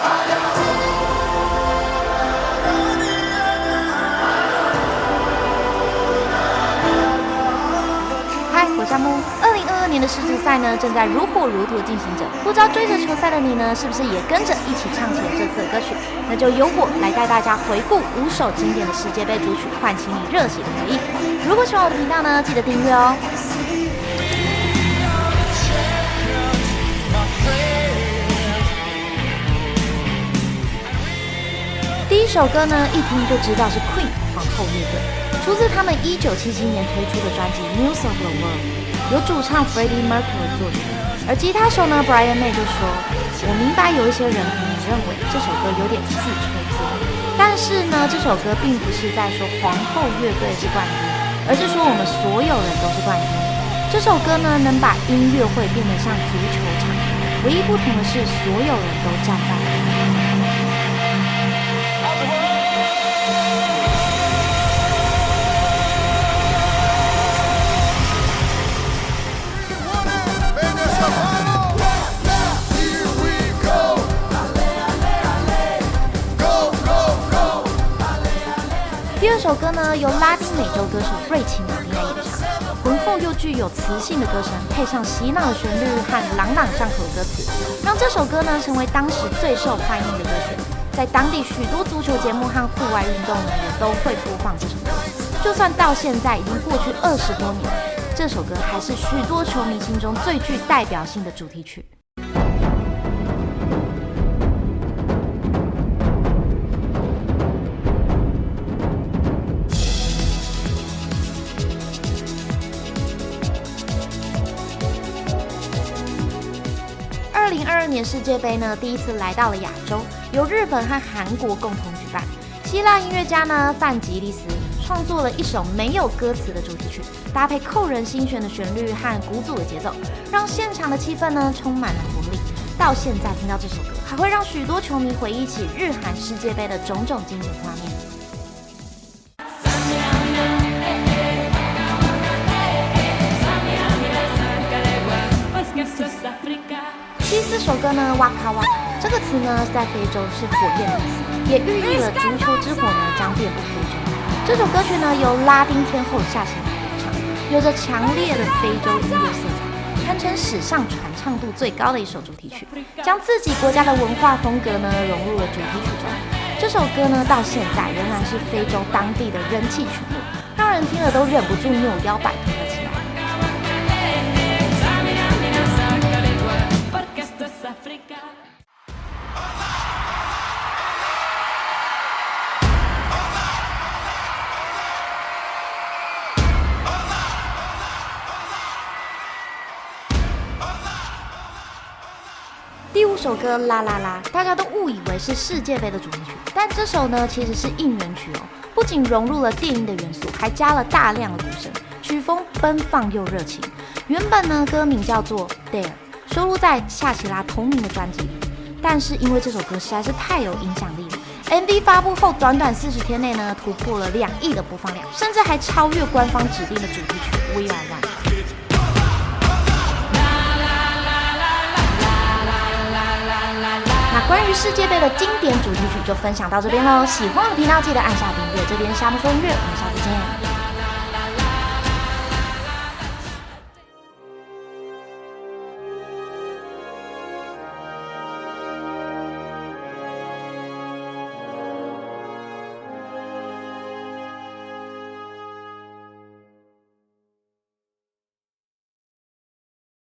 嗨，我是夏慕。二零二二年的世足赛呢，正在如火如荼进行着。不知道追着球赛的你呢，是不是也跟着一起唱起了这次的歌曲？那就由我来带大家回顾五首经典的世界杯主曲，唤起你热血的回忆。如果喜欢我的频道呢，记得订阅哦。第一首歌呢，一听就知道是 Queen 皇后乐队，出自他们一九七七年推出的专辑《News of the World》，由主唱 Freddie Mercury 作曲。而吉他手呢，Brian May 就说：“我明白有一些人可能认为这首歌有点自吹自擂，但是呢，这首歌并不是在说皇后乐队是冠军，而是说我们所有人都是冠军。这首歌呢，能把音乐会变得像足球场，唯一不同的是，所有人都站在第二首歌呢，由拉丁美洲歌手瑞奇玛丽亚演唱，浑厚又具有磁性的歌声，配上洗脑的旋律和朗朗上口的歌词，让这首歌呢成为当时最受欢迎的歌曲。在当地许多足球节目和户外运动呢，也都会播放这首歌。就算到现在已经过去二十多年，这首歌还是许多球迷心中最具代表性的主题曲。零二二年世界杯呢，第一次来到了亚洲，由日本和韩国共同举办。希腊音乐家呢，范吉利斯创作了一首没有歌词的主题曲，搭配扣人心弦的旋律和鼓组的节奏，让现场的气氛呢充满了活力。到现在听到这首歌，还会让许多球迷回忆起日韩世界杯的种种经典画面。首歌呢，哇卡哇卡，这个词呢在非洲是火焰的意思，也寓意了足球之火呢将遍布非洲。这首歌曲呢由拉丁天后夏奇拉演唱，有着强烈的非洲音乐色彩，堪称史上传唱度最高的一首主题曲，将自己国家的文化风格呢融入了主题曲中。这首歌呢到现在仍然是非洲当地的人气曲目，让人听了都忍不住扭腰摆动了起来。首歌啦啦啦，大家都误以为是世界杯的主题曲，但这首呢其实是应援曲哦，不仅融入了电音的元素，还加了大量的鼓声，曲风奔放又热情。原本呢歌名叫做 Dare，收录在夏奇拉同名的专辑里，但是因为这首歌实在是太有影响力了，MV 发布后短短四十天内呢突破了两亿的播放量，甚至还超越官方指定的主题曲 We Are One。世界杯的经典主题曲就分享到这边喽，喜欢我的频道记得按下订阅。这边沙漠说音乐，我们下次见。